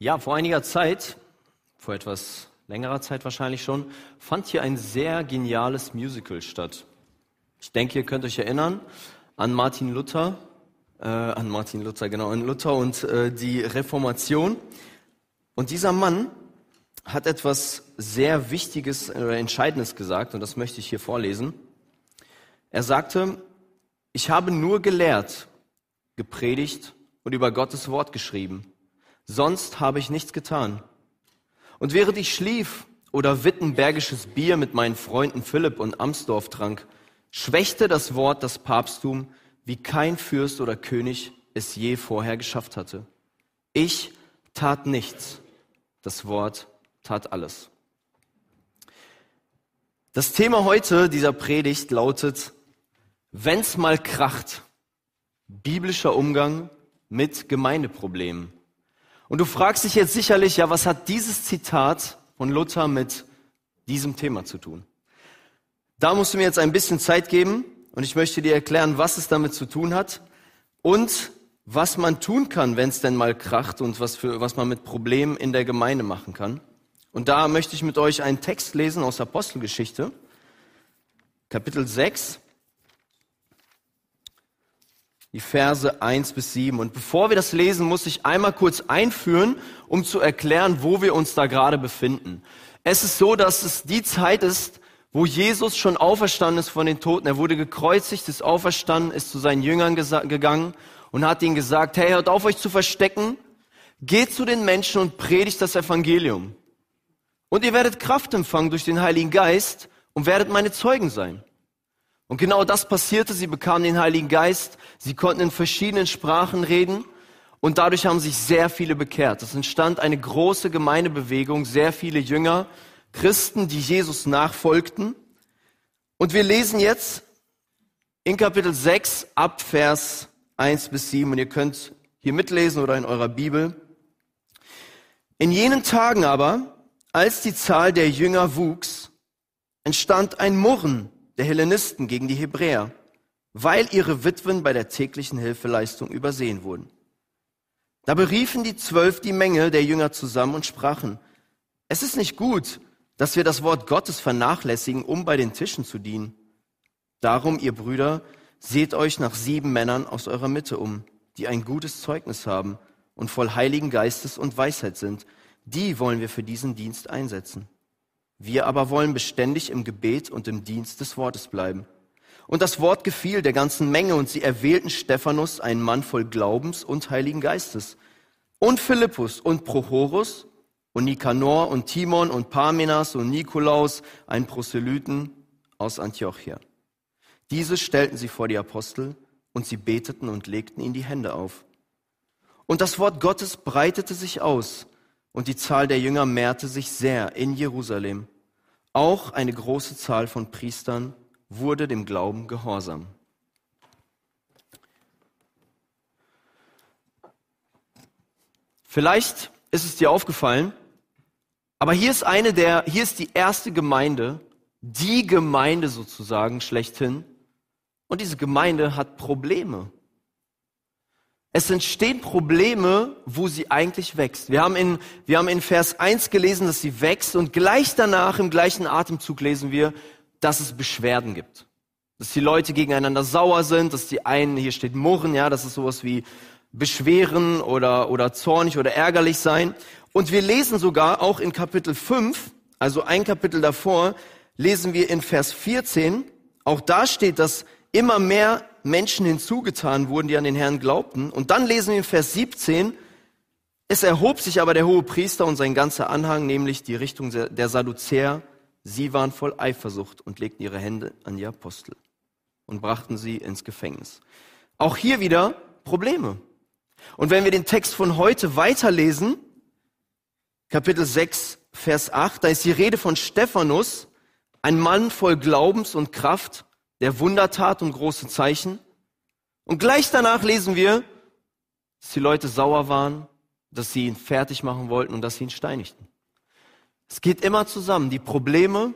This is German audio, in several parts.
Ja, vor einiger Zeit, vor etwas längerer Zeit wahrscheinlich schon, fand hier ein sehr geniales Musical statt. Ich denke, ihr könnt euch erinnern an Martin Luther, äh, an Martin Luther, genau, an Luther und äh, die Reformation. Und dieser Mann hat etwas sehr Wichtiges oder Entscheidendes gesagt, und das möchte ich hier vorlesen. Er sagte, ich habe nur gelehrt, gepredigt und über Gottes Wort geschrieben sonst habe ich nichts getan. Und während ich schlief oder wittenbergisches Bier mit meinen Freunden Philipp und Amsdorf trank, schwächte das Wort das Papsttum, wie kein Fürst oder König es je vorher geschafft hatte. Ich tat nichts, das Wort tat alles. Das Thema heute dieser Predigt lautet, wenn's mal kracht, biblischer Umgang mit Gemeindeproblemen. Und du fragst dich jetzt sicherlich, ja, was hat dieses Zitat von Luther mit diesem Thema zu tun? Da musst du mir jetzt ein bisschen Zeit geben und ich möchte dir erklären, was es damit zu tun hat und was man tun kann, wenn es denn mal kracht und was, für, was man mit Problemen in der Gemeinde machen kann. Und da möchte ich mit euch einen Text lesen aus Apostelgeschichte, Kapitel 6, die Verse 1 bis 7. Und bevor wir das lesen, muss ich einmal kurz einführen, um zu erklären, wo wir uns da gerade befinden. Es ist so, dass es die Zeit ist, wo Jesus schon auferstanden ist von den Toten. Er wurde gekreuzigt, ist auferstanden, ist zu seinen Jüngern gegangen und hat ihnen gesagt, hey, hört auf euch zu verstecken, geht zu den Menschen und predigt das Evangelium. Und ihr werdet Kraft empfangen durch den Heiligen Geist und werdet meine Zeugen sein. Und genau das passierte. Sie bekamen den Heiligen Geist. Sie konnten in verschiedenen Sprachen reden. Und dadurch haben sich sehr viele bekehrt. Es entstand eine große Gemeindebewegung, sehr viele Jünger, Christen, die Jesus nachfolgten. Und wir lesen jetzt in Kapitel 6 ab Vers 1 bis 7. Und ihr könnt hier mitlesen oder in eurer Bibel. In jenen Tagen aber, als die Zahl der Jünger wuchs, entstand ein Murren der Hellenisten gegen die Hebräer, weil ihre Witwen bei der täglichen Hilfeleistung übersehen wurden. Da beriefen die Zwölf die Menge der Jünger zusammen und sprachen, es ist nicht gut, dass wir das Wort Gottes vernachlässigen, um bei den Tischen zu dienen. Darum, ihr Brüder, seht euch nach sieben Männern aus eurer Mitte um, die ein gutes Zeugnis haben und voll Heiligen Geistes und Weisheit sind. Die wollen wir für diesen Dienst einsetzen. Wir aber wollen beständig im Gebet und im Dienst des Wortes bleiben. Und das Wort gefiel der ganzen Menge und sie erwählten Stephanus, einen Mann voll Glaubens und Heiligen Geistes, und Philippus und Prochorus und Nikanor und Timon und Parmenas und Nikolaus, einen Proselyten aus Antiochia. Diese stellten sie vor die Apostel und sie beteten und legten ihnen die Hände auf. Und das Wort Gottes breitete sich aus und die Zahl der Jünger mehrte sich sehr in Jerusalem. Auch eine große Zahl von Priestern wurde dem Glauben gehorsam. Vielleicht ist es dir aufgefallen, aber hier ist eine der, hier ist die erste Gemeinde, die Gemeinde sozusagen schlechthin. Und diese Gemeinde hat Probleme. Es entstehen Probleme, wo sie eigentlich wächst. Wir haben, in, wir haben in Vers 1 gelesen, dass sie wächst und gleich danach, im gleichen Atemzug lesen wir, dass es Beschwerden gibt. Dass die Leute gegeneinander sauer sind, dass die einen, hier steht murren, ja, das ist sowas wie beschweren oder, oder zornig oder ärgerlich sein. Und wir lesen sogar auch in Kapitel 5, also ein Kapitel davor, lesen wir in Vers 14, auch da steht, dass immer mehr Menschen hinzugetan wurden, die an den Herrn glaubten. Und dann lesen wir in Vers 17, es erhob sich aber der hohe Priester und sein ganzer Anhang, nämlich die Richtung der Sadduzäer. Sie waren voll Eifersucht und legten ihre Hände an die Apostel und brachten sie ins Gefängnis. Auch hier wieder Probleme. Und wenn wir den Text von heute weiterlesen, Kapitel 6, Vers 8, da ist die Rede von Stephanus, ein Mann voll Glaubens und Kraft, der Wundertat und große Zeichen. Und gleich danach lesen wir, dass die Leute sauer waren, dass sie ihn fertig machen wollten und dass sie ihn steinigten. Es geht immer zusammen, die Probleme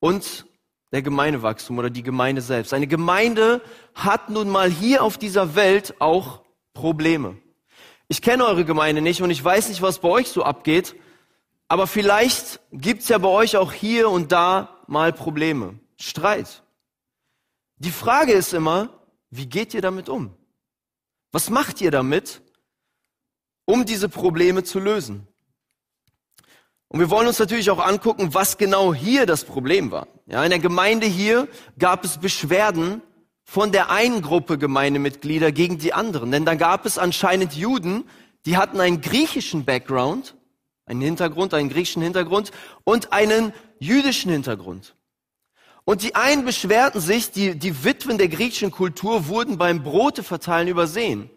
und der Gemeindewachstum oder die Gemeinde selbst. Eine Gemeinde hat nun mal hier auf dieser Welt auch Probleme. ich kenne eure Gemeinde nicht und ich weiß nicht, was bei euch so abgeht, aber vielleicht gibt's ja bei euch auch hier und da mal Probleme, Streit. Die Frage ist immer, wie geht ihr damit um? Was macht ihr damit, um diese Probleme zu lösen? Und wir wollen uns natürlich auch angucken, was genau hier das Problem war. Ja, in der Gemeinde hier gab es Beschwerden von der einen Gruppe Gemeindemitglieder gegen die anderen. Denn da gab es anscheinend Juden, die hatten einen griechischen Background, einen Hintergrund, einen griechischen Hintergrund und einen jüdischen Hintergrund. Und die einen beschwerten sich, die, die Witwen der griechischen Kultur wurden beim Broteverteilen übersehen.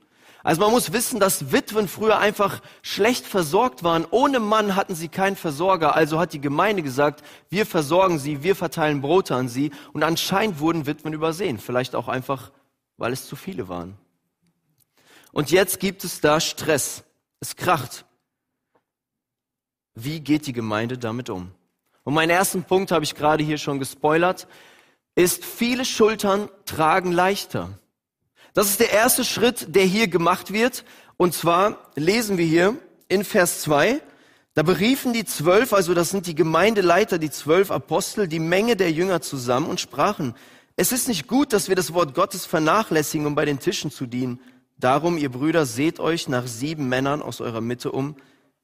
Also man muss wissen, dass Witwen früher einfach schlecht versorgt waren. Ohne Mann hatten sie keinen Versorger. Also hat die Gemeinde gesagt, wir versorgen sie, wir verteilen Brote an sie. Und anscheinend wurden Witwen übersehen. Vielleicht auch einfach, weil es zu viele waren. Und jetzt gibt es da Stress. Es kracht. Wie geht die Gemeinde damit um? Und meinen ersten Punkt habe ich gerade hier schon gespoilert, ist viele Schultern tragen leichter. Das ist der erste Schritt, der hier gemacht wird. Und zwar lesen wir hier in Vers 2, da beriefen die zwölf, also das sind die Gemeindeleiter, die zwölf Apostel, die Menge der Jünger zusammen und sprachen, es ist nicht gut, dass wir das Wort Gottes vernachlässigen, um bei den Tischen zu dienen. Darum, ihr Brüder, seht euch nach sieben Männern aus eurer Mitte um,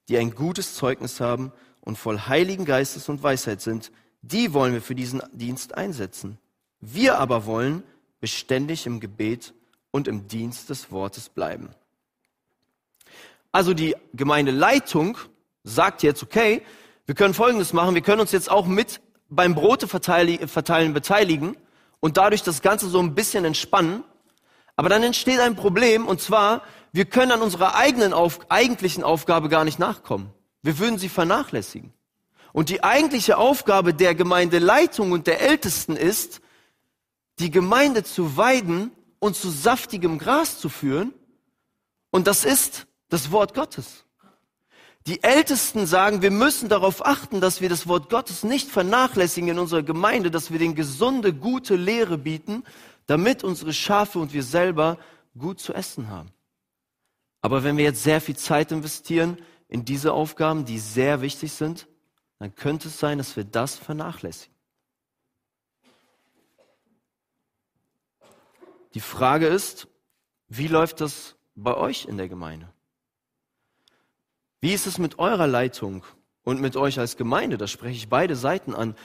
die ein gutes Zeugnis haben und voll heiligen Geistes und Weisheit sind. Die wollen wir für diesen Dienst einsetzen. Wir aber wollen beständig im Gebet und im Dienst des Wortes bleiben. Also die Gemeindeleitung sagt jetzt, okay, wir können Folgendes machen, wir können uns jetzt auch mit beim Brote verteilen beteiligen und dadurch das Ganze so ein bisschen entspannen. Aber dann entsteht ein Problem und zwar, wir können an unserer eigenen auf, eigentlichen Aufgabe gar nicht nachkommen. Wir würden sie vernachlässigen. Und die eigentliche Aufgabe der Gemeindeleitung und der Ältesten ist, die Gemeinde zu weiden und zu saftigem Gras zu führen. Und das ist das Wort Gottes. Die Ältesten sagen, wir müssen darauf achten, dass wir das Wort Gottes nicht vernachlässigen in unserer Gemeinde, dass wir den gesunde, gute Lehre bieten, damit unsere Schafe und wir selber gut zu essen haben. Aber wenn wir jetzt sehr viel Zeit investieren in diese Aufgaben, die sehr wichtig sind, dann könnte es sein, dass wir das vernachlässigen. Die Frage ist, wie läuft das bei euch in der Gemeinde? Wie ist es mit eurer Leitung und mit euch als Gemeinde? Da spreche ich beide Seiten an.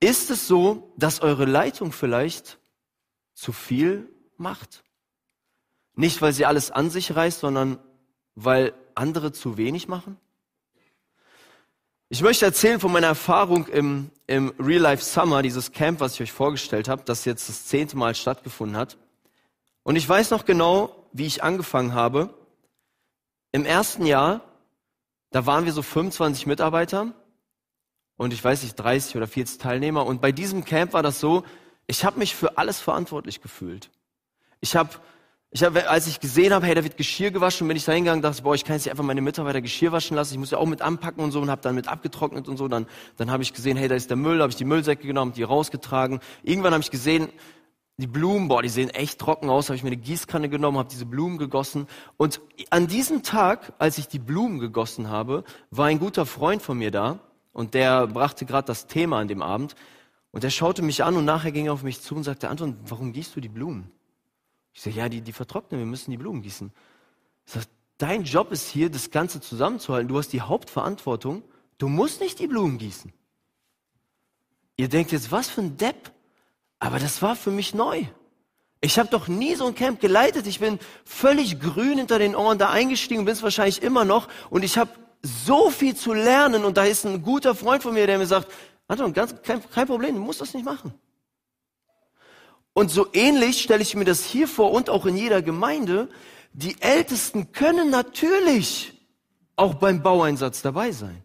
Ist es so, dass eure Leitung vielleicht zu viel macht? Nicht, weil sie alles an sich reißt, sondern weil andere zu wenig machen? Ich möchte erzählen von meiner Erfahrung im, im Real Life Summer, dieses Camp, was ich euch vorgestellt habe, das jetzt das zehnte Mal stattgefunden hat. Und ich weiß noch genau, wie ich angefangen habe. Im ersten Jahr, da waren wir so 25 Mitarbeiter und ich weiß nicht, 30 oder 40 Teilnehmer. Und bei diesem Camp war das so, ich habe mich für alles verantwortlich gefühlt. Ich habe, ich hab, als ich gesehen habe, hey, da wird Geschirr gewaschen, bin ich da hingegangen, dachte, boah, ich kann jetzt nicht einfach meine Mitarbeiter Geschirr waschen lassen, ich muss ja auch mit anpacken und so und habe dann mit abgetrocknet und so. Dann, dann habe ich gesehen, hey, da ist der Müll, habe ich die Müllsäcke genommen, die rausgetragen. Irgendwann habe ich gesehen, die Blumen, boah, die sehen echt trocken aus, habe ich mir eine Gießkanne genommen, habe diese Blumen gegossen. Und an diesem Tag, als ich die Blumen gegossen habe, war ein guter Freund von mir da und der brachte gerade das Thema an dem Abend. Und der schaute mich an und nachher ging er auf mich zu und sagte, Anton, warum gießt du die Blumen? Ich sage, ja, die, die vertrocknen, wir müssen die Blumen gießen. Ich sage, dein Job ist hier, das Ganze zusammenzuhalten. Du hast die Hauptverantwortung. Du musst nicht die Blumen gießen. Ihr denkt jetzt, was für ein Depp. Aber das war für mich neu. Ich habe doch nie so ein Camp geleitet. Ich bin völlig grün hinter den Ohren da eingestiegen bin es wahrscheinlich immer noch. Und ich habe so viel zu lernen. Und da ist ein guter Freund von mir, der mir sagt, Anton, ganz, kein, kein Problem, du musst das nicht machen. Und so ähnlich stelle ich mir das hier vor und auch in jeder Gemeinde. Die Ältesten können natürlich auch beim Baueinsatz dabei sein.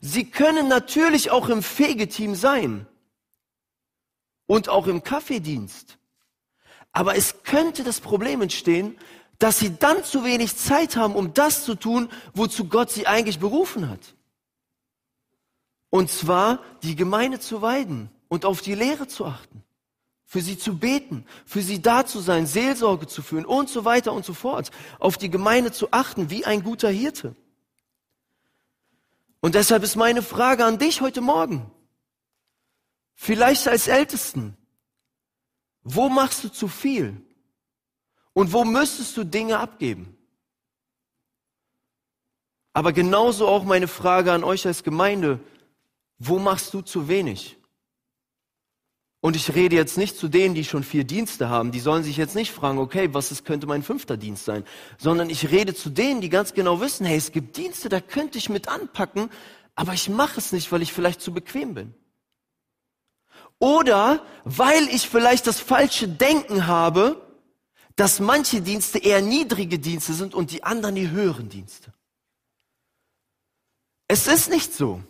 Sie können natürlich auch im Fegeteam sein und auch im Kaffeedienst. Aber es könnte das Problem entstehen, dass sie dann zu wenig Zeit haben, um das zu tun, wozu Gott sie eigentlich berufen hat. Und zwar die Gemeinde zu weiden und auf die Lehre zu achten. Für sie zu beten, für sie da zu sein, Seelsorge zu führen und so weiter und so fort, auf die Gemeinde zu achten, wie ein guter Hirte. Und deshalb ist meine Frage an dich heute Morgen, vielleicht als Ältesten, wo machst du zu viel? Und wo müsstest du Dinge abgeben? Aber genauso auch meine Frage an euch als Gemeinde, wo machst du zu wenig? Und ich rede jetzt nicht zu denen, die schon vier Dienste haben. Die sollen sich jetzt nicht fragen, okay, was ist, könnte mein fünfter Dienst sein? Sondern ich rede zu denen, die ganz genau wissen, hey, es gibt Dienste, da könnte ich mit anpacken, aber ich mache es nicht, weil ich vielleicht zu bequem bin. Oder weil ich vielleicht das falsche Denken habe, dass manche Dienste eher niedrige Dienste sind und die anderen die höheren Dienste. Es ist nicht so.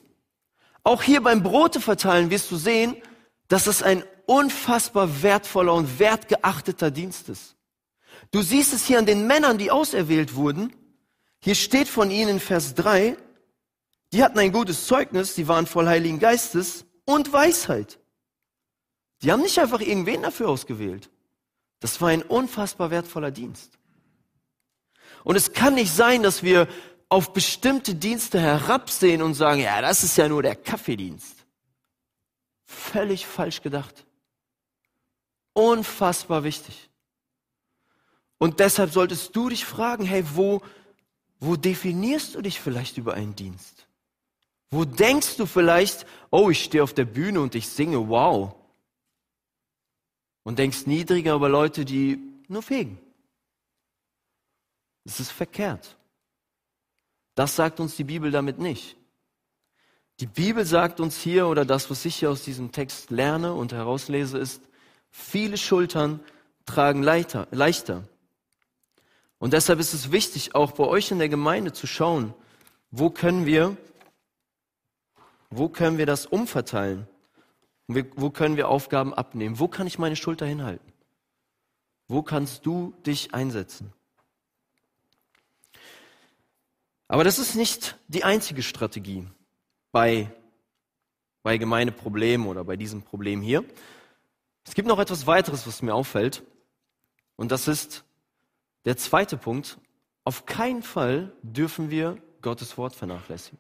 Auch hier beim Brote verteilen wirst du sehen, dass es ein unfassbar wertvoller und wertgeachteter Dienst ist. Du siehst es hier an den Männern, die auserwählt wurden. Hier steht von ihnen in Vers 3, die hatten ein gutes Zeugnis, die waren voll Heiligen Geistes und Weisheit. Die haben nicht einfach irgendwen dafür ausgewählt. Das war ein unfassbar wertvoller Dienst. Und es kann nicht sein, dass wir auf bestimmte Dienste herabsehen und sagen, ja, das ist ja nur der Kaffeedienst. Völlig falsch gedacht. Unfassbar wichtig. Und deshalb solltest du dich fragen, hey, wo, wo definierst du dich vielleicht über einen Dienst? Wo denkst du vielleicht, oh, ich stehe auf der Bühne und ich singe, wow. Und denkst niedriger über Leute, die nur fegen. Das ist verkehrt. Das sagt uns die Bibel damit nicht. Die Bibel sagt uns hier, oder das, was ich hier aus diesem Text lerne und herauslese, ist, viele Schultern tragen leichter, leichter. Und deshalb ist es wichtig, auch bei euch in der Gemeinde zu schauen, wo können wir, wo können wir das umverteilen? Wo können wir Aufgaben abnehmen? Wo kann ich meine Schulter hinhalten? Wo kannst du dich einsetzen? Aber das ist nicht die einzige Strategie bei, bei Gemeindeproblemen oder bei diesem Problem hier. Es gibt noch etwas weiteres, was mir auffällt. Und das ist der zweite Punkt. Auf keinen Fall dürfen wir Gottes Wort vernachlässigen.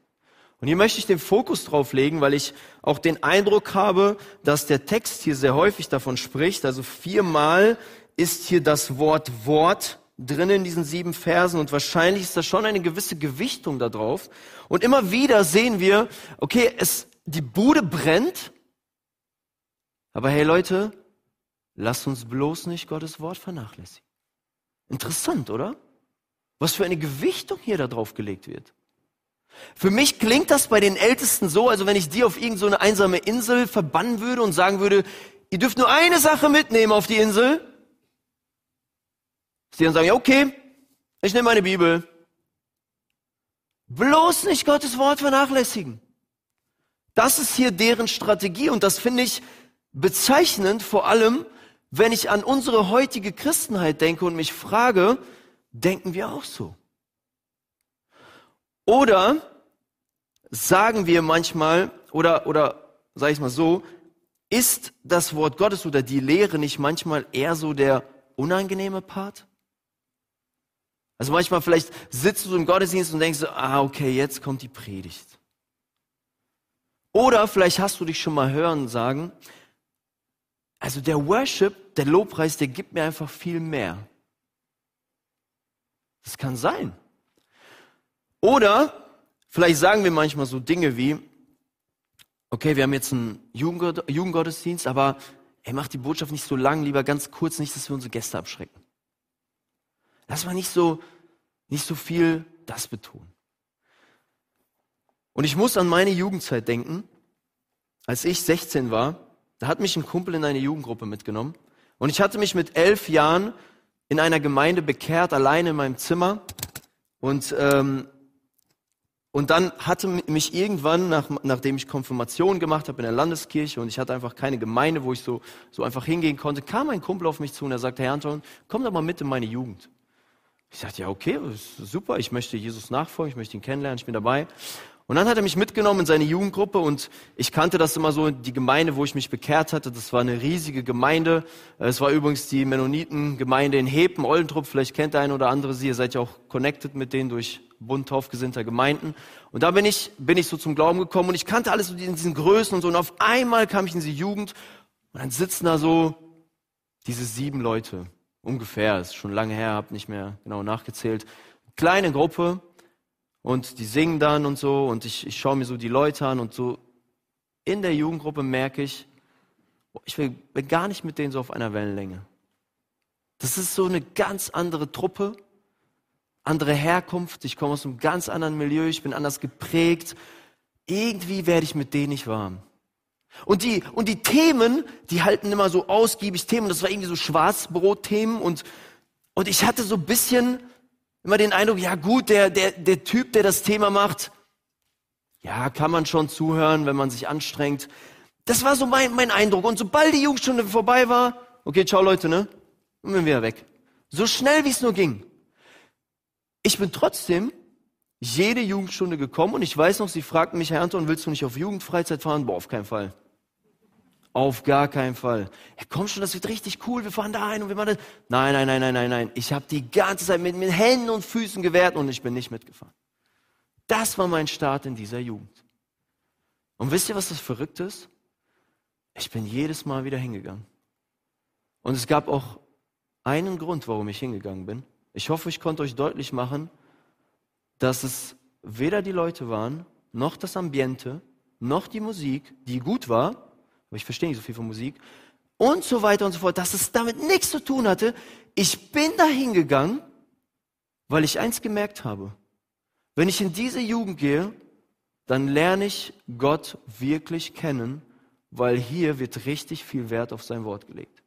Und hier möchte ich den Fokus drauf legen, weil ich auch den Eindruck habe, dass der Text hier sehr häufig davon spricht. Also viermal ist hier das Wort Wort drin in diesen sieben Versen und wahrscheinlich ist da schon eine gewisse Gewichtung da drauf. Und immer wieder sehen wir, okay, es, die Bude brennt, aber hey Leute, lasst uns bloß nicht Gottes Wort vernachlässigen. Interessant, oder? Was für eine Gewichtung hier da drauf gelegt wird. Für mich klingt das bei den Ältesten so, also wenn ich die auf irgendeine so einsame Insel verbannen würde und sagen würde, ihr dürft nur eine Sache mitnehmen auf die Insel, Sie dann sagen, ja, okay, ich nehme meine Bibel. Bloß nicht Gottes Wort vernachlässigen. Das ist hier deren Strategie und das finde ich bezeichnend, vor allem, wenn ich an unsere heutige Christenheit denke und mich frage, denken wir auch so? Oder sagen wir manchmal, oder, oder sage ich mal so, ist das Wort Gottes oder die Lehre nicht manchmal eher so der unangenehme Part? Also manchmal vielleicht sitzt du im Gottesdienst und denkst ah, okay, jetzt kommt die Predigt. Oder vielleicht hast du dich schon mal hören sagen, also der Worship, der Lobpreis, der gibt mir einfach viel mehr. Das kann sein. Oder vielleicht sagen wir manchmal so Dinge wie, okay, wir haben jetzt einen Jugendgottesdienst, aber er macht die Botschaft nicht so lang, lieber ganz kurz, nicht, dass wir unsere Gäste abschrecken. Lass mal nicht so, nicht so viel das betonen. Und ich muss an meine Jugendzeit denken. Als ich 16 war, da hat mich ein Kumpel in eine Jugendgruppe mitgenommen. Und ich hatte mich mit elf Jahren in einer Gemeinde bekehrt, alleine in meinem Zimmer. Und, ähm, und dann hatte mich irgendwann, nach, nachdem ich Konfirmation gemacht habe in der Landeskirche und ich hatte einfach keine Gemeinde, wo ich so, so einfach hingehen konnte, kam ein Kumpel auf mich zu und er sagte, Herr Anton, komm doch mal mit in meine Jugend. Ich sagte, ja, okay, super, ich möchte Jesus nachfolgen, ich möchte ihn kennenlernen, ich bin dabei. Und dann hat er mich mitgenommen in seine Jugendgruppe und ich kannte das immer so, die Gemeinde, wo ich mich bekehrt hatte, das war eine riesige Gemeinde. Es war übrigens die Mennoniten-Gemeinde in Hepen, Oldentrupp, vielleicht kennt der eine oder andere sie, ihr seid ja auch connected mit denen durch Bund taufgesinnter Gemeinden. Und da bin ich, bin ich so zum Glauben gekommen und ich kannte alles so in diesen Größen und so und auf einmal kam ich in diese Jugend und dann sitzen da so diese sieben Leute, ungefähr, ist schon lange her, habe nicht mehr genau nachgezählt, kleine Gruppe und die singen dann und so und ich, ich schaue mir so die Leute an und so in der Jugendgruppe merke ich, ich bin gar nicht mit denen so auf einer Wellenlänge. Das ist so eine ganz andere Truppe, andere Herkunft, ich komme aus einem ganz anderen Milieu, ich bin anders geprägt. Irgendwie werde ich mit denen nicht warm. Und die, und die Themen, die halten immer so ausgiebig Themen, das war irgendwie so Schwarzbrotthemen und, und ich hatte so ein bisschen immer den Eindruck, ja gut, der, der, der Typ, der das Thema macht, ja, kann man schon zuhören, wenn man sich anstrengt. Das war so mein, mein Eindruck. Und sobald die Jugendstunde vorbei war, okay, ciao Leute, ne? Und bin wieder weg. So schnell wie es nur ging. Ich bin trotzdem jede Jugendstunde gekommen und ich weiß noch, sie fragten mich, Herr Anton, willst du nicht auf Jugendfreizeit fahren? Boah, auf keinen Fall. Auf gar keinen Fall. Ja, komm schon, das wird richtig cool. Wir fahren da ein und wir machen das. Nein, nein, nein, nein, nein, nein. Ich habe die ganze Zeit mit, mit Händen und Füßen gewehrt und ich bin nicht mitgefahren. Das war mein Start in dieser Jugend. Und wisst ihr, was das Verrückte ist? Ich bin jedes Mal wieder hingegangen. Und es gab auch einen Grund, warum ich hingegangen bin. Ich hoffe, ich konnte euch deutlich machen, dass es weder die Leute waren, noch das Ambiente, noch die Musik, die gut war, aber ich verstehe nicht so viel von Musik, und so weiter und so fort, dass es damit nichts zu tun hatte. Ich bin da hingegangen, weil ich eins gemerkt habe. Wenn ich in diese Jugend gehe, dann lerne ich Gott wirklich kennen, weil hier wird richtig viel Wert auf sein Wort gelegt.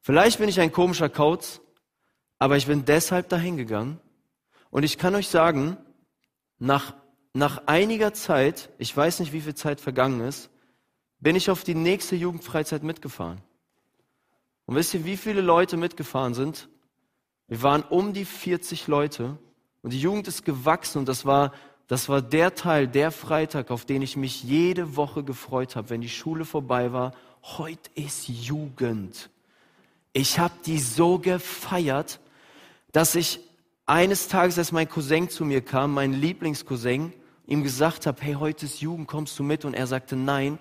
Vielleicht bin ich ein komischer Kauz, aber ich bin deshalb dahin gegangen. Und ich kann euch sagen, nach, nach einiger Zeit, ich weiß nicht, wie viel Zeit vergangen ist, bin ich auf die nächste Jugendfreizeit mitgefahren. Und wisst ihr, wie viele Leute mitgefahren sind? Wir waren um die 40 Leute und die Jugend ist gewachsen und das war, das war der Teil, der Freitag, auf den ich mich jede Woche gefreut habe, wenn die Schule vorbei war. Heute ist Jugend. Ich habe die so gefeiert, dass ich eines Tages, als mein Cousin zu mir kam, mein Lieblingscousin, ihm gesagt habe, hey, heute ist Jugend, kommst du mit? Und er sagte nein,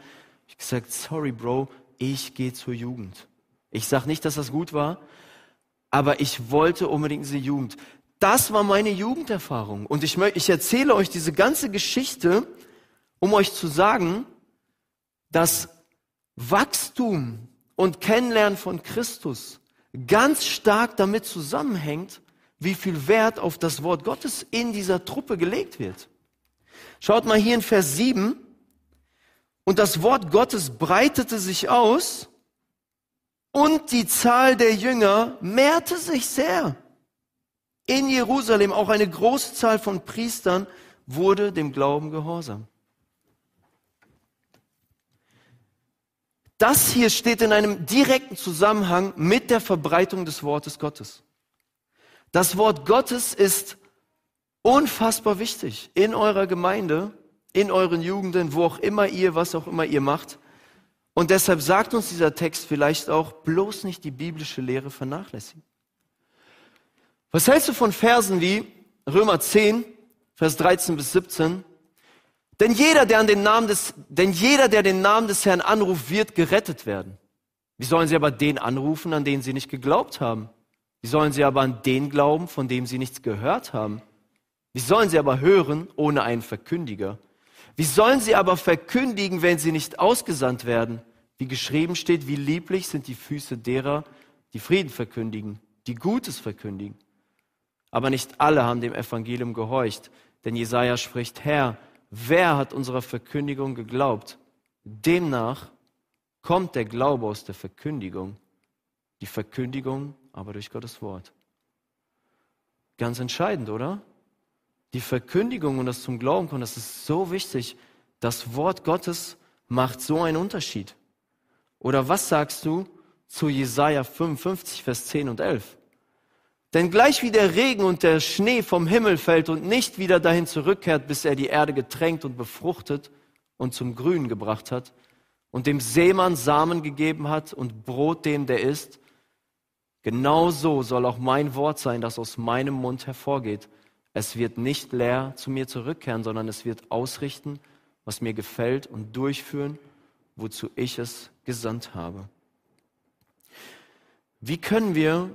ich gesagt, sorry Bro, ich gehe zur Jugend. Ich sage nicht, dass das gut war, aber ich wollte unbedingt diese Jugend. Das war meine Jugenderfahrung. Und ich, ich erzähle euch diese ganze Geschichte, um euch zu sagen, dass Wachstum und Kennenlernen von Christus ganz stark damit zusammenhängt, wie viel Wert auf das Wort Gottes in dieser Truppe gelegt wird. Schaut mal hier in Vers 7. Und das Wort Gottes breitete sich aus und die Zahl der Jünger mehrte sich sehr. In Jerusalem auch eine große Zahl von Priestern wurde dem Glauben gehorsam. Das hier steht in einem direkten Zusammenhang mit der Verbreitung des Wortes Gottes. Das Wort Gottes ist unfassbar wichtig in eurer Gemeinde in euren Jugenden, wo auch immer ihr, was auch immer ihr macht. Und deshalb sagt uns dieser Text vielleicht auch, bloß nicht die biblische Lehre vernachlässigen. Was hältst du von Versen wie Römer 10, Vers 13 bis 17? Denn jeder, der an den Namen des, denn jeder, der den Namen des Herrn anruft, wird gerettet werden. Wie sollen sie aber den anrufen, an den sie nicht geglaubt haben? Wie sollen sie aber an den glauben, von dem sie nichts gehört haben? Wie sollen sie aber hören ohne einen Verkündiger? Wie sollen sie aber verkündigen, wenn sie nicht ausgesandt werden? Wie geschrieben steht, wie lieblich sind die Füße derer, die Frieden verkündigen, die Gutes verkündigen. Aber nicht alle haben dem Evangelium gehorcht, denn Jesaja spricht, Herr, wer hat unserer Verkündigung geglaubt? Demnach kommt der Glaube aus der Verkündigung, die Verkündigung aber durch Gottes Wort. Ganz entscheidend, oder? die Verkündigung und das zum Glauben kommen, das ist so wichtig. Das Wort Gottes macht so einen Unterschied. Oder was sagst du zu Jesaja 55, Vers 10 und 11? Denn gleich wie der Regen und der Schnee vom Himmel fällt und nicht wieder dahin zurückkehrt, bis er die Erde getränkt und befruchtet und zum Grünen gebracht hat und dem Seemann Samen gegeben hat und Brot dem, der isst, genau so soll auch mein Wort sein, das aus meinem Mund hervorgeht. Es wird nicht leer zu mir zurückkehren, sondern es wird ausrichten, was mir gefällt und durchführen, wozu ich es gesandt habe. Wie können wir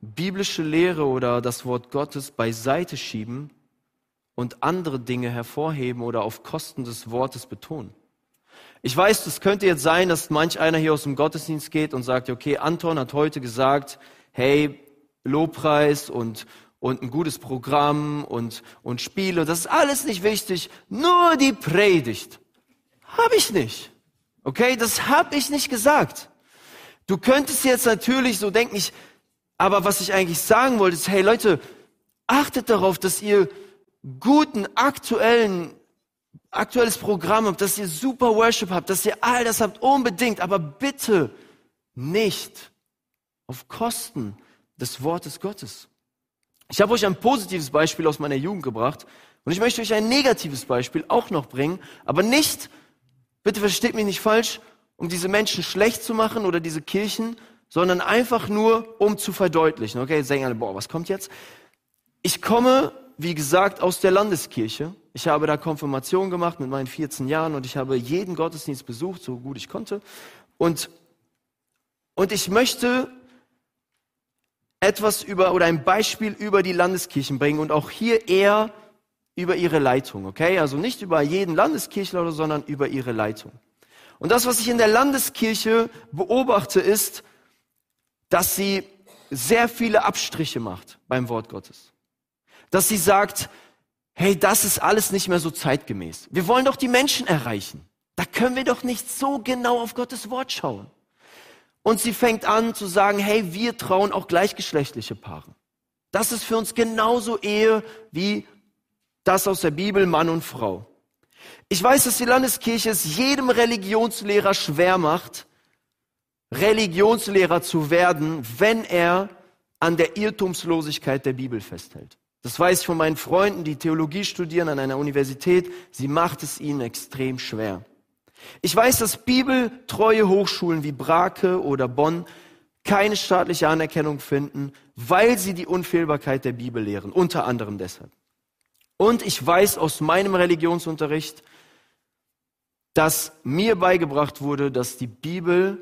biblische Lehre oder das Wort Gottes beiseite schieben und andere Dinge hervorheben oder auf Kosten des Wortes betonen? Ich weiß, es könnte jetzt sein, dass manch einer hier aus dem Gottesdienst geht und sagt, okay, Anton hat heute gesagt, hey, Lobpreis und, und ein gutes Programm und, und Spiele, das ist alles nicht wichtig, nur die Predigt. Habe ich nicht. Okay, das habe ich nicht gesagt. Du könntest jetzt natürlich so denken, ich, aber was ich eigentlich sagen wollte, ist, hey Leute, achtet darauf, dass ihr guten, aktuellen, aktuelles Programm habt, dass ihr super Worship habt, dass ihr all das habt, unbedingt, aber bitte nicht auf Kosten des Wortes Gottes. Ich habe euch ein positives Beispiel aus meiner Jugend gebracht und ich möchte euch ein negatives Beispiel auch noch bringen, aber nicht, bitte versteht mich nicht falsch, um diese Menschen schlecht zu machen oder diese Kirchen, sondern einfach nur, um zu verdeutlichen. Okay, jetzt denken alle, boah, was kommt jetzt? Ich komme, wie gesagt, aus der Landeskirche. Ich habe da Konfirmation gemacht mit meinen 14 Jahren und ich habe jeden Gottesdienst besucht, so gut ich konnte. Und, und ich möchte etwas über oder ein Beispiel über die Landeskirchen bringen und auch hier eher über ihre Leitung, okay? Also nicht über jeden Landeskirchler sondern über ihre Leitung. Und das, was ich in der Landeskirche beobachte, ist, dass sie sehr viele Abstriche macht beim Wort Gottes. Dass sie sagt, hey, das ist alles nicht mehr so zeitgemäß. Wir wollen doch die Menschen erreichen. Da können wir doch nicht so genau auf Gottes Wort schauen. Und sie fängt an zu sagen, hey, wir trauen auch gleichgeschlechtliche Paare. Das ist für uns genauso Ehe wie das aus der Bibel, Mann und Frau. Ich weiß, dass die Landeskirche es jedem Religionslehrer schwer macht, Religionslehrer zu werden, wenn er an der Irrtumslosigkeit der Bibel festhält. Das weiß ich von meinen Freunden, die Theologie studieren an einer Universität. Sie macht es ihnen extrem schwer. Ich weiß, dass bibeltreue Hochschulen wie Brake oder Bonn keine staatliche Anerkennung finden, weil sie die Unfehlbarkeit der Bibel lehren, unter anderem deshalb. Und ich weiß aus meinem Religionsunterricht, dass mir beigebracht wurde, dass die Bibel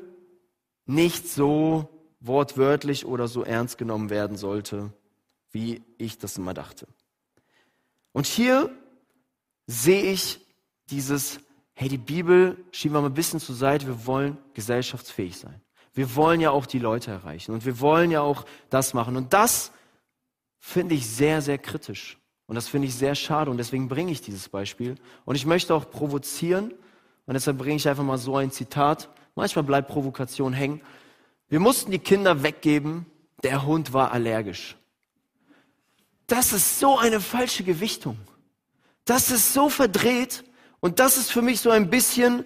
nicht so wortwörtlich oder so ernst genommen werden sollte, wie ich das immer dachte. Und hier sehe ich dieses, hey, die Bibel schieben wir mal ein bisschen zur Seite, wir wollen gesellschaftsfähig sein. Wir wollen ja auch die Leute erreichen und wir wollen ja auch das machen. Und das finde ich sehr, sehr kritisch. Und das finde ich sehr schade und deswegen bringe ich dieses Beispiel. Und ich möchte auch provozieren und deshalb bringe ich einfach mal so ein Zitat. Manchmal bleibt Provokation hängen. Wir mussten die Kinder weggeben, der Hund war allergisch. Das ist so eine falsche Gewichtung. Das ist so verdreht und das ist für mich so ein bisschen,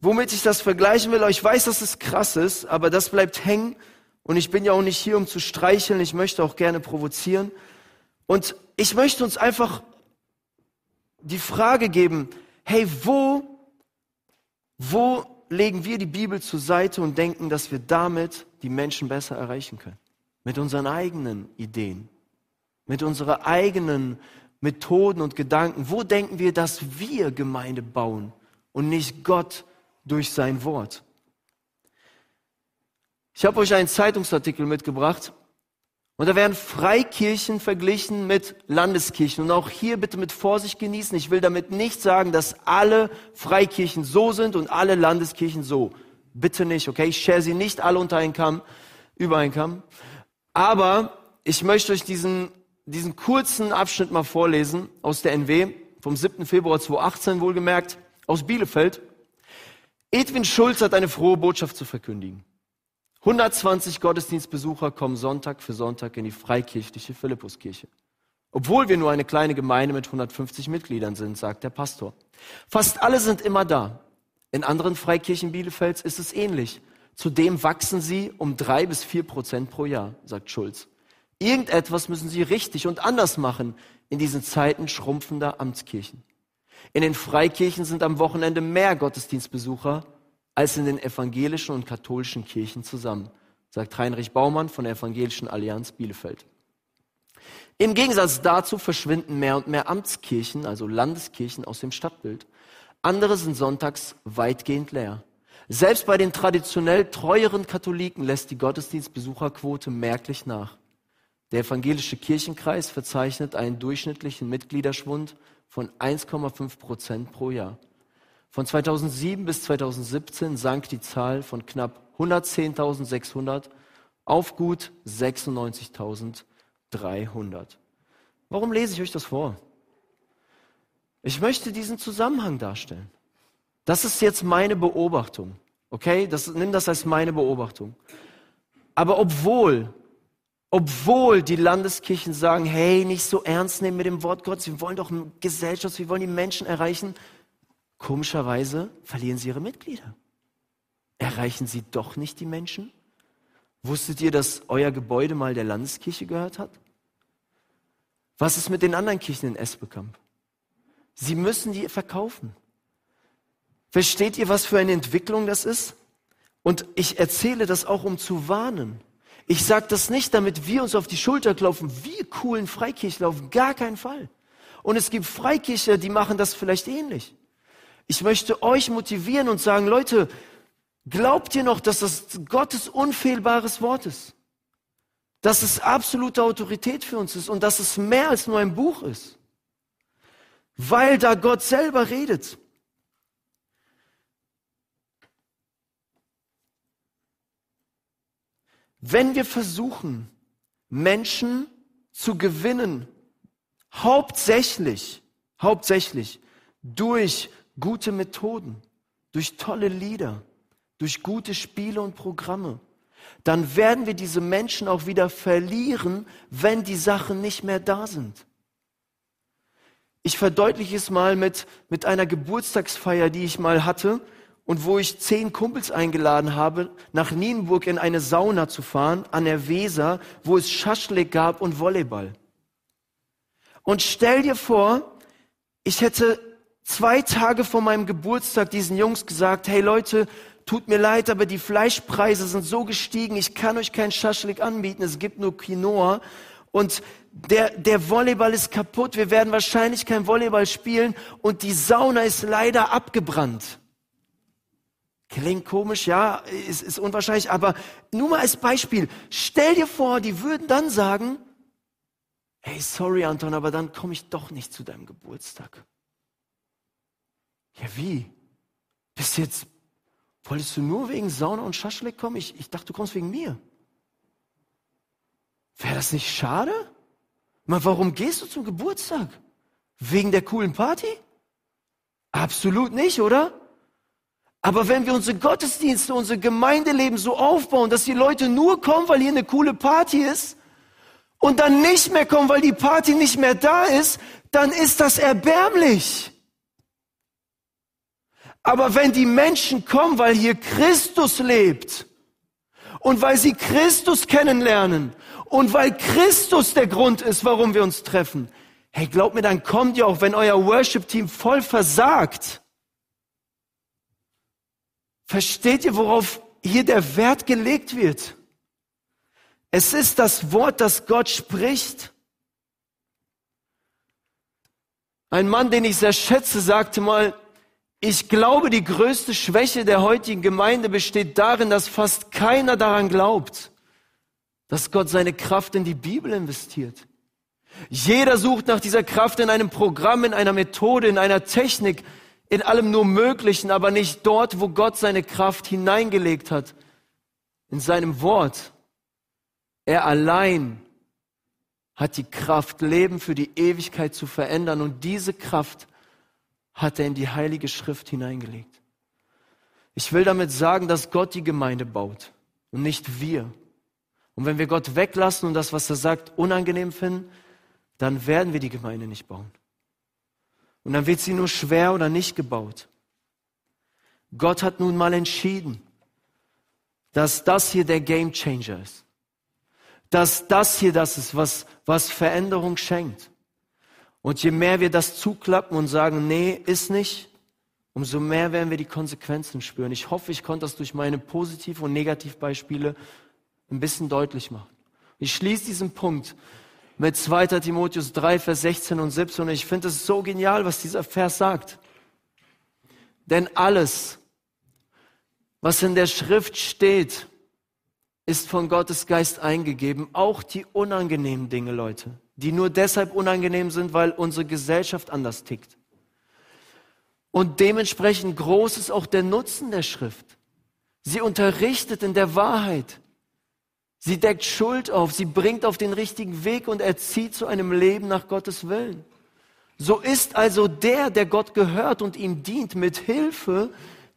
womit ich das vergleichen will. Ich weiß, dass es krass ist, aber das bleibt hängen und ich bin ja auch nicht hier, um zu streicheln. Ich möchte auch gerne provozieren. Und ich möchte uns einfach die Frage geben, hey, wo, wo legen wir die Bibel zur Seite und denken, dass wir damit die Menschen besser erreichen können? Mit unseren eigenen Ideen, mit unseren eigenen Methoden und Gedanken. Wo denken wir, dass wir Gemeinde bauen und nicht Gott durch sein Wort? Ich habe euch einen Zeitungsartikel mitgebracht und da werden Freikirchen verglichen mit Landeskirchen. Und auch hier bitte mit Vorsicht genießen. Ich will damit nicht sagen, dass alle Freikirchen so sind und alle Landeskirchen so. Bitte nicht, okay? Ich share sie nicht alle unter einen Kamm, über einen Kamm. Aber ich möchte euch diesen, diesen kurzen Abschnitt mal vorlesen aus der NW vom 7. Februar 2018 wohlgemerkt aus Bielefeld. Edwin Schulz hat eine frohe Botschaft zu verkündigen. 120 Gottesdienstbesucher kommen Sonntag für Sonntag in die freikirchliche Philippuskirche. Obwohl wir nur eine kleine Gemeinde mit 150 Mitgliedern sind, sagt der Pastor. Fast alle sind immer da. In anderen Freikirchen Bielefelds ist es ähnlich. Zudem wachsen sie um drei bis vier Prozent pro Jahr, sagt Schulz. Irgendetwas müssen sie richtig und anders machen in diesen Zeiten schrumpfender Amtskirchen. In den Freikirchen sind am Wochenende mehr Gottesdienstbesucher als in den evangelischen und katholischen Kirchen zusammen, sagt Heinrich Baumann von der Evangelischen Allianz Bielefeld. Im Gegensatz dazu verschwinden mehr und mehr Amtskirchen, also Landeskirchen aus dem Stadtbild. Andere sind sonntags weitgehend leer. Selbst bei den traditionell treueren Katholiken lässt die Gottesdienstbesucherquote merklich nach. Der evangelische Kirchenkreis verzeichnet einen durchschnittlichen Mitgliederschwund von 1,5 Prozent pro Jahr. Von 2007 bis 2017 sank die Zahl von knapp 110.600 auf gut 96.300. Warum lese ich euch das vor? Ich möchte diesen Zusammenhang darstellen. Das ist jetzt meine Beobachtung. Okay? Das, nimm das als meine Beobachtung. Aber obwohl, obwohl die Landeskirchen sagen, hey, nicht so ernst nehmen mit dem Wort Gottes, wir wollen doch Gesellschaft, wir wollen die Menschen erreichen, Komischerweise verlieren sie ihre Mitglieder. Erreichen sie doch nicht die Menschen? Wusstet ihr, dass euer Gebäude mal der Landeskirche gehört hat? Was ist mit den anderen Kirchen in Esbekamp? Sie müssen die verkaufen. Versteht ihr, was für eine Entwicklung das ist? Und ich erzähle das auch, um zu warnen. Ich sage das nicht, damit wir uns auf die Schulter klopfen, wie coolen Freikirchen laufen, gar keinen Fall. Und es gibt Freikirche, die machen das vielleicht ähnlich. Ich möchte euch motivieren und sagen, Leute, glaubt ihr noch, dass das Gottes unfehlbares Wort ist? Dass es absolute Autorität für uns ist und dass es mehr als nur ein Buch ist? Weil da Gott selber redet. Wenn wir versuchen, Menschen zu gewinnen, hauptsächlich, hauptsächlich durch gute Methoden, durch tolle Lieder, durch gute Spiele und Programme, dann werden wir diese Menschen auch wieder verlieren, wenn die Sachen nicht mehr da sind. Ich verdeutliche es mal mit, mit einer Geburtstagsfeier, die ich mal hatte und wo ich zehn Kumpels eingeladen habe, nach Nienburg in eine Sauna zu fahren, an der Weser, wo es Schaschlik gab und Volleyball. Und stell dir vor, ich hätte zwei Tage vor meinem Geburtstag diesen Jungs gesagt, hey Leute, tut mir leid, aber die Fleischpreise sind so gestiegen, ich kann euch kein Schaschlik anbieten, es gibt nur Quinoa. Und der, der Volleyball ist kaputt, wir werden wahrscheinlich kein Volleyball spielen und die Sauna ist leider abgebrannt. Klingt komisch, ja, ist, ist unwahrscheinlich, aber nur mal als Beispiel. Stell dir vor, die würden dann sagen, hey, sorry Anton, aber dann komme ich doch nicht zu deinem Geburtstag. Ja, wie? Bis jetzt wolltest du nur wegen Sauna und Schaschlik kommen? Ich, ich dachte, du kommst wegen mir. Wäre das nicht schade? Mal, warum gehst du zum Geburtstag? Wegen der coolen Party? Absolut nicht, oder? Aber wenn wir unsere Gottesdienste, unser Gemeindeleben so aufbauen, dass die Leute nur kommen, weil hier eine coole Party ist und dann nicht mehr kommen, weil die Party nicht mehr da ist, dann ist das erbärmlich. Aber wenn die Menschen kommen, weil hier Christus lebt und weil sie Christus kennenlernen und weil Christus der Grund ist, warum wir uns treffen, hey, glaubt mir, dann kommt ihr auch, wenn euer Worship-Team voll versagt. Versteht ihr, worauf hier der Wert gelegt wird? Es ist das Wort, das Gott spricht. Ein Mann, den ich sehr schätze, sagte mal, ich glaube, die größte Schwäche der heutigen Gemeinde besteht darin, dass fast keiner daran glaubt, dass Gott seine Kraft in die Bibel investiert. Jeder sucht nach dieser Kraft in einem Programm, in einer Methode, in einer Technik, in allem nur Möglichen, aber nicht dort, wo Gott seine Kraft hineingelegt hat, in seinem Wort. Er allein hat die Kraft, Leben für die Ewigkeit zu verändern und diese Kraft hat er in die Heilige Schrift hineingelegt. Ich will damit sagen, dass Gott die Gemeinde baut und nicht wir. Und wenn wir Gott weglassen und das, was er sagt, unangenehm finden, dann werden wir die Gemeinde nicht bauen. Und dann wird sie nur schwer oder nicht gebaut. Gott hat nun mal entschieden, dass das hier der Game Changer ist. dass das hier das ist, was, was Veränderung schenkt. Und je mehr wir das zuklappen und sagen, nee, ist nicht, umso mehr werden wir die Konsequenzen spüren. Ich hoffe, ich konnte das durch meine Positiv- und Negativbeispiele ein bisschen deutlich machen. Ich schließe diesen Punkt mit 2. Timotheus 3, Vers 16 und 17 und ich finde es so genial, was dieser Vers sagt. Denn alles, was in der Schrift steht, ist von Gottes Geist eingegeben, auch die unangenehmen Dinge, Leute, die nur deshalb unangenehm sind, weil unsere Gesellschaft anders tickt. Und dementsprechend groß ist auch der Nutzen der Schrift. Sie unterrichtet in der Wahrheit. Sie deckt Schuld auf, sie bringt auf den richtigen Weg und erzieht zu einem Leben nach Gottes Willen. So ist also der, der Gott gehört und ihm dient, mit Hilfe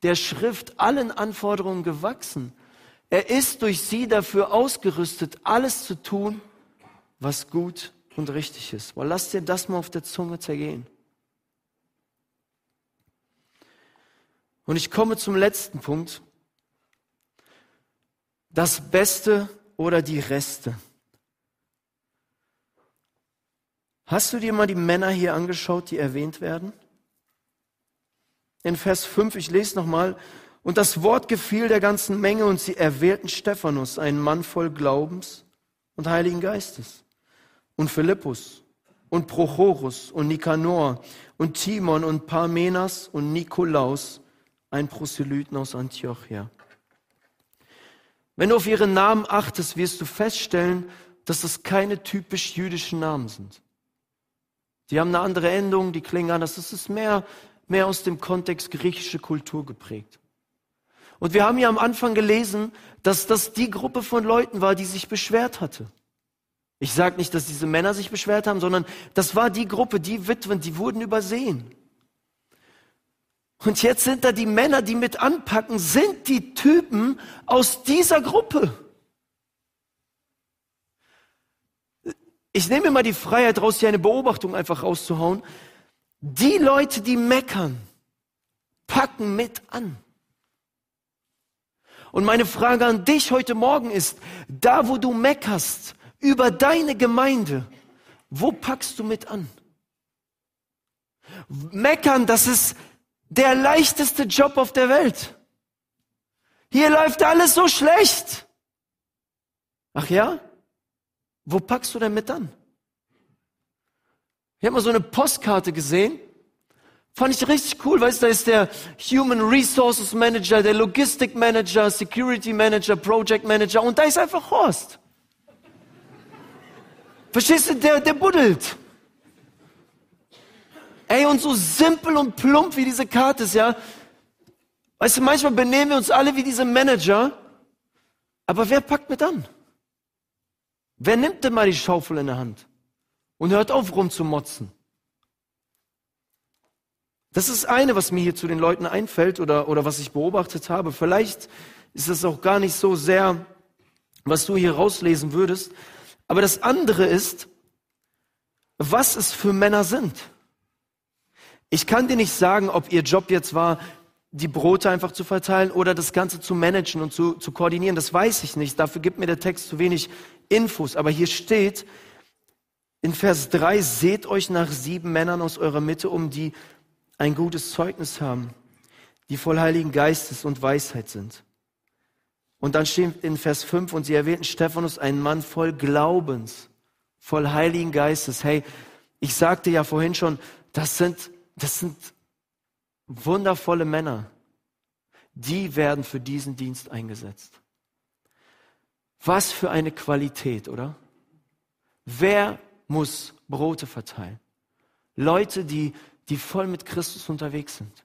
der Schrift allen Anforderungen gewachsen. Er ist durch sie dafür ausgerüstet, alles zu tun, was gut und richtig ist. Well, lass dir das mal auf der Zunge zergehen. Und ich komme zum letzten Punkt. Das Beste oder die Reste. Hast du dir mal die Männer hier angeschaut, die erwähnt werden? In Vers 5, ich lese nochmal, und das Wort gefiel der ganzen Menge und sie erwählten Stephanus, einen Mann voll Glaubens und Heiligen Geistes, und Philippus und Prochorus und Nikanor und Timon und Parmenas und Nikolaus, ein Proselyten aus Antiochia. Wenn du auf ihre Namen achtest, wirst du feststellen, dass das keine typisch jüdischen Namen sind. Die haben eine andere Endung, die klingen anders. Das ist mehr, mehr aus dem Kontext griechische Kultur geprägt. Und wir haben ja am Anfang gelesen, dass das die Gruppe von Leuten war, die sich beschwert hatte. Ich sage nicht, dass diese Männer sich beschwert haben, sondern das war die Gruppe, die Witwen, die wurden übersehen. Und jetzt sind da die Männer, die mit anpacken, sind die Typen aus dieser Gruppe. Ich nehme mir mal die Freiheit raus, hier eine Beobachtung einfach rauszuhauen. Die Leute, die meckern, packen mit an. Und meine Frage an dich heute Morgen ist, da wo du meckerst über deine Gemeinde, wo packst du mit an? Meckern, das ist der leichteste Job auf der Welt. Hier läuft alles so schlecht. Ach ja? Wo packst du denn mit an? Ich habe mal so eine Postkarte gesehen Fand ich richtig cool, weißt du, da ist der Human Resources Manager, der Logistik Manager, Security Manager, Project Manager und da ist einfach Horst. Verstehst du, der, der buddelt. Ey, und so simpel und plump wie diese Karte ist, ja. Weißt du, manchmal benehmen wir uns alle wie diese Manager, aber wer packt mit an? Wer nimmt denn mal die Schaufel in der Hand und hört auf rumzumotzen? Das ist eine, was mir hier zu den Leuten einfällt oder, oder was ich beobachtet habe. Vielleicht ist das auch gar nicht so sehr, was du hier rauslesen würdest. Aber das andere ist, was es für Männer sind. Ich kann dir nicht sagen, ob ihr Job jetzt war, die Brote einfach zu verteilen oder das Ganze zu managen und zu, zu koordinieren. Das weiß ich nicht. Dafür gibt mir der Text zu wenig Infos. Aber hier steht in Vers 3, seht euch nach sieben Männern aus eurer Mitte um, die ein gutes Zeugnis haben, die voll Heiligen Geistes und Weisheit sind. Und dann steht in Vers 5, und sie erwähnten Stephanus, einen Mann voll Glaubens, voll Heiligen Geistes. Hey, ich sagte ja vorhin schon, das sind, das sind wundervolle Männer. Die werden für diesen Dienst eingesetzt. Was für eine Qualität, oder? Wer muss Brote verteilen? Leute, die die voll mit Christus unterwegs sind.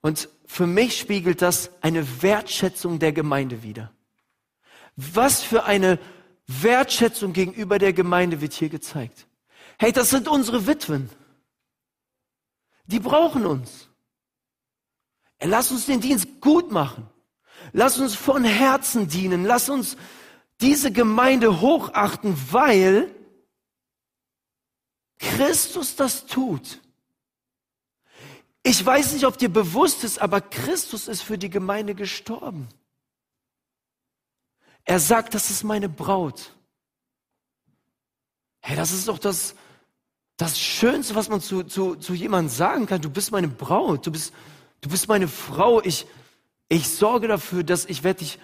Und für mich spiegelt das eine Wertschätzung der Gemeinde wider. Was für eine Wertschätzung gegenüber der Gemeinde wird hier gezeigt. Hey, das sind unsere Witwen. Die brauchen uns. Lass uns den Dienst gut machen. Lass uns von Herzen dienen. Lass uns diese Gemeinde hochachten, weil Christus das tut. Ich weiß nicht, ob dir bewusst ist, aber Christus ist für die Gemeinde gestorben. Er sagt, das ist meine Braut. Hey, das ist doch das, das Schönste, was man zu, zu, zu jemandem sagen kann. Du bist meine Braut, du bist, du bist meine Frau. Ich, ich sorge dafür, dass ich werde dich,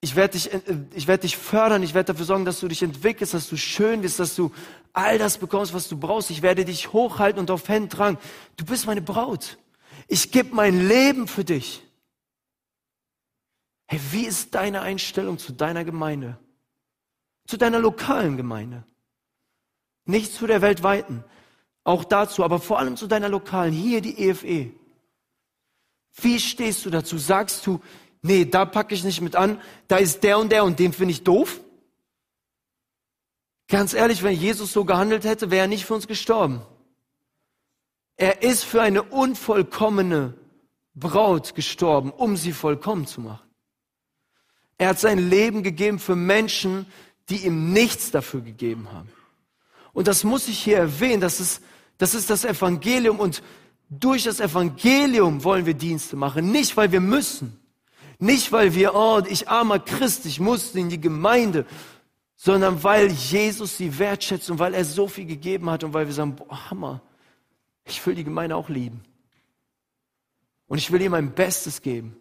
ich werde dich, äh, ich werde dich fördern. Ich werde dafür sorgen, dass du dich entwickelst, dass du schön bist, dass du all das bekommst, was du brauchst. Ich werde dich hochhalten und auf Händen tragen. Du bist meine Braut. Ich gebe mein Leben für dich. Hey, wie ist deine Einstellung zu deiner Gemeinde? Zu deiner lokalen Gemeinde? Nicht zu der weltweiten. Auch dazu, aber vor allem zu deiner lokalen. Hier die EFE. Wie stehst du dazu? Sagst du, nee, da packe ich nicht mit an, da ist der und der und den finde ich doof? Ganz ehrlich, wenn Jesus so gehandelt hätte, wäre er nicht für uns gestorben. Er ist für eine unvollkommene Braut gestorben, um sie vollkommen zu machen. Er hat sein Leben gegeben für Menschen, die ihm nichts dafür gegeben haben. Und das muss ich hier erwähnen, das ist, das ist das Evangelium und durch das Evangelium wollen wir Dienste machen, nicht weil wir müssen, nicht weil wir, oh, ich armer Christ, ich musste in die Gemeinde, sondern weil Jesus sie wertschätzt und weil er so viel gegeben hat und weil wir sagen, boah, Hammer, ich will die Gemeinde auch lieben. Und ich will ihr mein Bestes geben.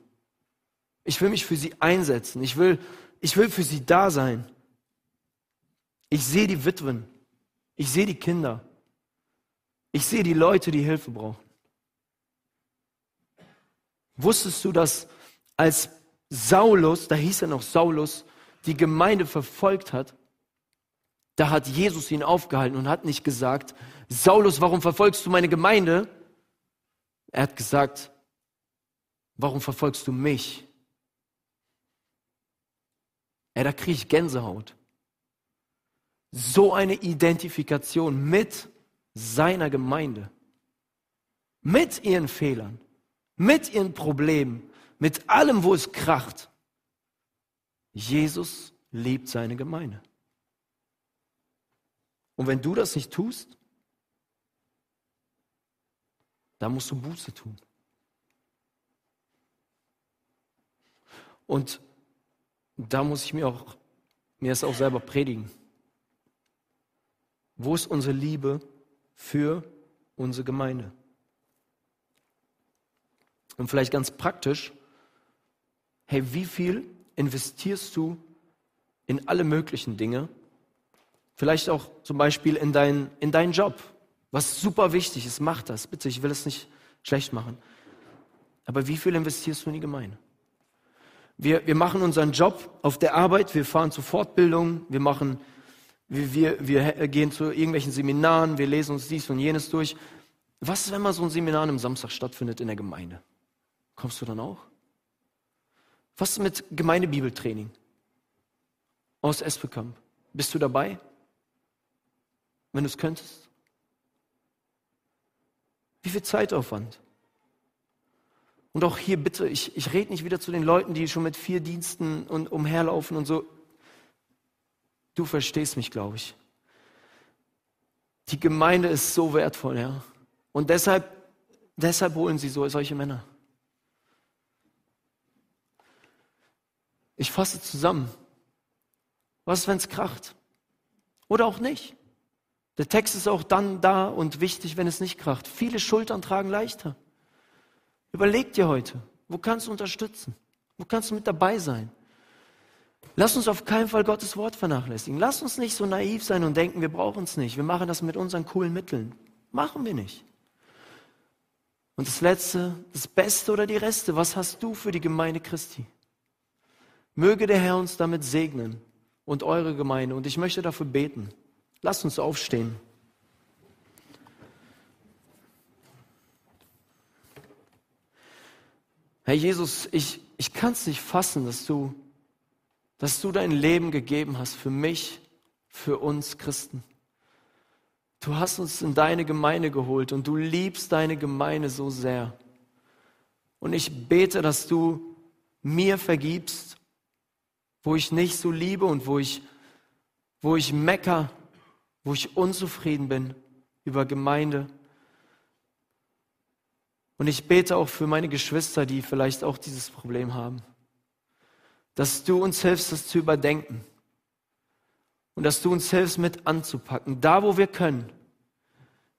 Ich will mich für sie einsetzen. Ich will, ich will für sie da sein. Ich sehe die Witwen. Ich sehe die Kinder. Ich sehe die Leute, die Hilfe brauchen. Wusstest du, dass als Saulus, da hieß er noch Saulus, die Gemeinde verfolgt hat, da hat Jesus ihn aufgehalten und hat nicht gesagt, Saulus, warum verfolgst du meine Gemeinde? Er hat gesagt, warum verfolgst du mich? Ja, da kriege ich Gänsehaut. So eine Identifikation mit seiner Gemeinde, mit ihren Fehlern, mit ihren Problemen, mit allem, wo es kracht. Jesus liebt seine Gemeinde. Und wenn du das nicht tust, dann musst du Buße tun. Und da muss ich mir auch, mir das auch selber predigen. Wo ist unsere Liebe für unsere Gemeinde? Und vielleicht ganz praktisch, hey, wie viel investierst du in alle möglichen Dinge? Vielleicht auch zum Beispiel in, dein, in deinen Job, was super wichtig ist, mach das, bitte, ich will es nicht schlecht machen. Aber wie viel investierst du in die Gemeinde? Wir, wir machen unseren Job auf der Arbeit, wir fahren zu Fortbildungen, wir machen, wir, wir, wir gehen zu irgendwelchen Seminaren, wir lesen uns dies und jenes durch. Was ist, wenn mal so ein Seminar am Samstag stattfindet in der Gemeinde? Kommst du dann auch? Was ist mit Gemeindebibeltraining aus Espekamp? Bist du dabei? Wenn du es könntest? Wie viel Zeitaufwand? Und auch hier bitte, ich, ich rede nicht wieder zu den Leuten, die schon mit vier Diensten und umherlaufen und so. Du verstehst mich, glaube ich. Die Gemeinde ist so wertvoll, ja. Und deshalb, deshalb holen sie so, solche Männer. Ich fasse zusammen. Was wenn es kracht? Oder auch nicht? Der Text ist auch dann da und wichtig, wenn es nicht kracht. Viele Schultern tragen leichter. Überleg dir heute, wo kannst du unterstützen? Wo kannst du mit dabei sein? Lass uns auf keinen Fall Gottes Wort vernachlässigen. Lass uns nicht so naiv sein und denken, wir brauchen es nicht. Wir machen das mit unseren coolen Mitteln. Machen wir nicht. Und das Letzte, das Beste oder die Reste, was hast du für die Gemeinde Christi? Möge der Herr uns damit segnen und eure Gemeinde. Und ich möchte dafür beten. Lasst uns aufstehen. Herr Jesus, ich, ich kann es nicht fassen, dass du, dass du dein Leben gegeben hast für mich, für uns Christen. Du hast uns in deine Gemeinde geholt und du liebst deine Gemeinde so sehr. Und ich bete, dass du mir vergibst, wo ich nicht so liebe und wo ich, wo ich mecker, wo ich unzufrieden bin über Gemeinde und ich bete auch für meine Geschwister, die vielleicht auch dieses Problem haben. Dass du uns hilfst, das zu überdenken. Und dass du uns hilfst, mit anzupacken, da wo wir können.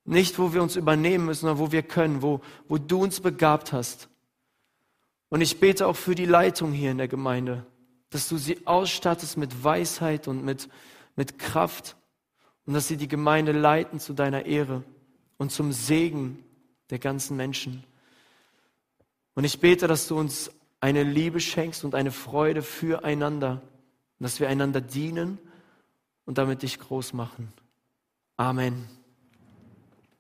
Nicht, wo wir uns übernehmen müssen, sondern wo wir können, wo, wo du uns begabt hast. Und ich bete auch für die Leitung hier in der Gemeinde, dass du sie ausstattest mit Weisheit und mit, mit Kraft und dass sie die Gemeinde leiten zu deiner Ehre und zum Segen der ganzen Menschen. Und ich bete, dass du uns eine Liebe schenkst und eine Freude füreinander, dass wir einander dienen und damit dich groß machen. Amen.